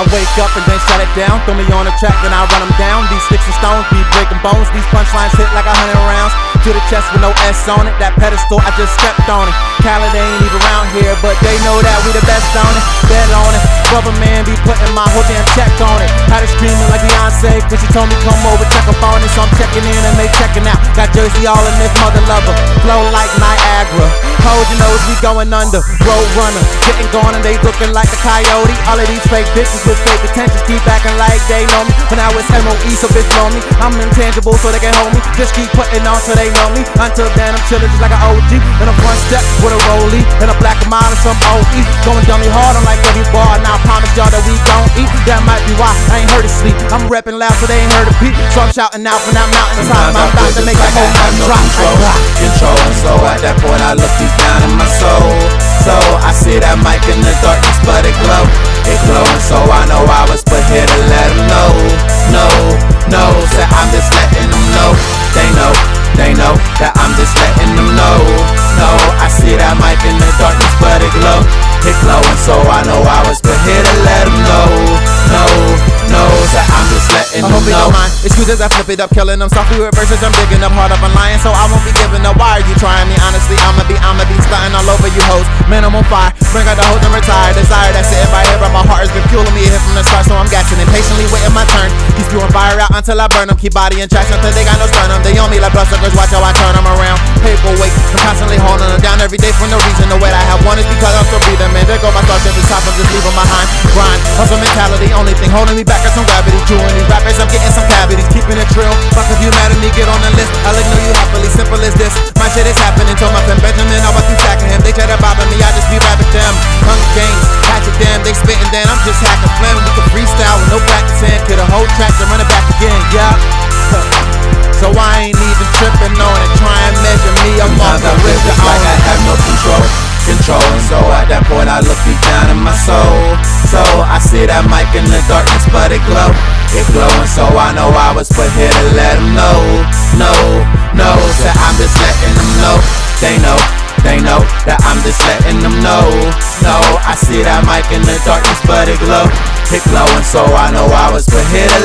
up and then shut it down. Throw me on the track and I run them down. These sticks and stones be breaking bones. These punchlines hit like a hundred rounds. To the chest with no S on it. That pedestal, I just stepped on it. Khaled ain't even around here, but they know that we the best on it. Bet on it. Brother man be putting my whole damn check on it. Had it screaming like Beyonce, cause she told me come over, check up on it. So I'm checking in and they checking out. Got Jersey all in this mother lover. Flow like Niagara. Nose, we going under. Road runner, getting gone and they looking like a coyote. All of these fake bitches with fake attention keep acting like they know me. But now it's MOE, so bitch know me. I'm intangible, so they can hold me. Just keep putting on so they know me. Until then, I'm chilling just like an OG. And I'm one step with a rollie. And a black mile and some OE. Going dummy hard on like every bar. Now I promise y'all that we gon' eat. That might be why I ain't heard it sleep. I'm repping loud so they ain't heard a peep. So I'm shouting out from that mountain top. I'm about to make that whole have no drop. control, control. So at that point, I look deep down in my soul. So I see that mic in the darkness, but it glow. It glowing, so I know I was put here to let them know. No, no, that I'm just letting them know. They know, they know that I'm just letting them know. No, I see that mic in the darkness, but it glow. It glowing, so I know I was put here to let them know. No, no, that I'm just letting them know. Excuses, I flip it up, killing them softly with verses. I'm digging up hard up and lying, so I won't be giving up. Why are you trying me? Honestly, I'ma be, I'ma be fire. Bring out the hoes and retire. Desire that's sitting right here, but my heart has been fueling me here from the start, so I'm gassing impatiently, waiting my turn. Keep spewing fire out until I burn them. Keep body in traction until they got no sternum. They on me like bloodsuckers. Watch how I turn them around. Paperweight, I'm constantly holding them down every day for no reason. The way I have one is because I'm still breathing. Man, there go my thoughts every top. I'm just leaving behind. Grind, hustle mentality. Only thing holding me back is some gravity. Chewing these rappers, I'm getting some cavities. Keeping it trill. Fuck if you mad at me, get on the list. I'll ignore you happily. Simple as this. My shit is happening. Told my friend Benjamin, I was see that mic in the darkness, but it glow. It glowing, so I know I was put here to let them know. No, no, that I'm just letting them know. They know, they know that I'm just letting them know. No, I see that mic in the darkness, but it glow. It glowing, so I know I was put here to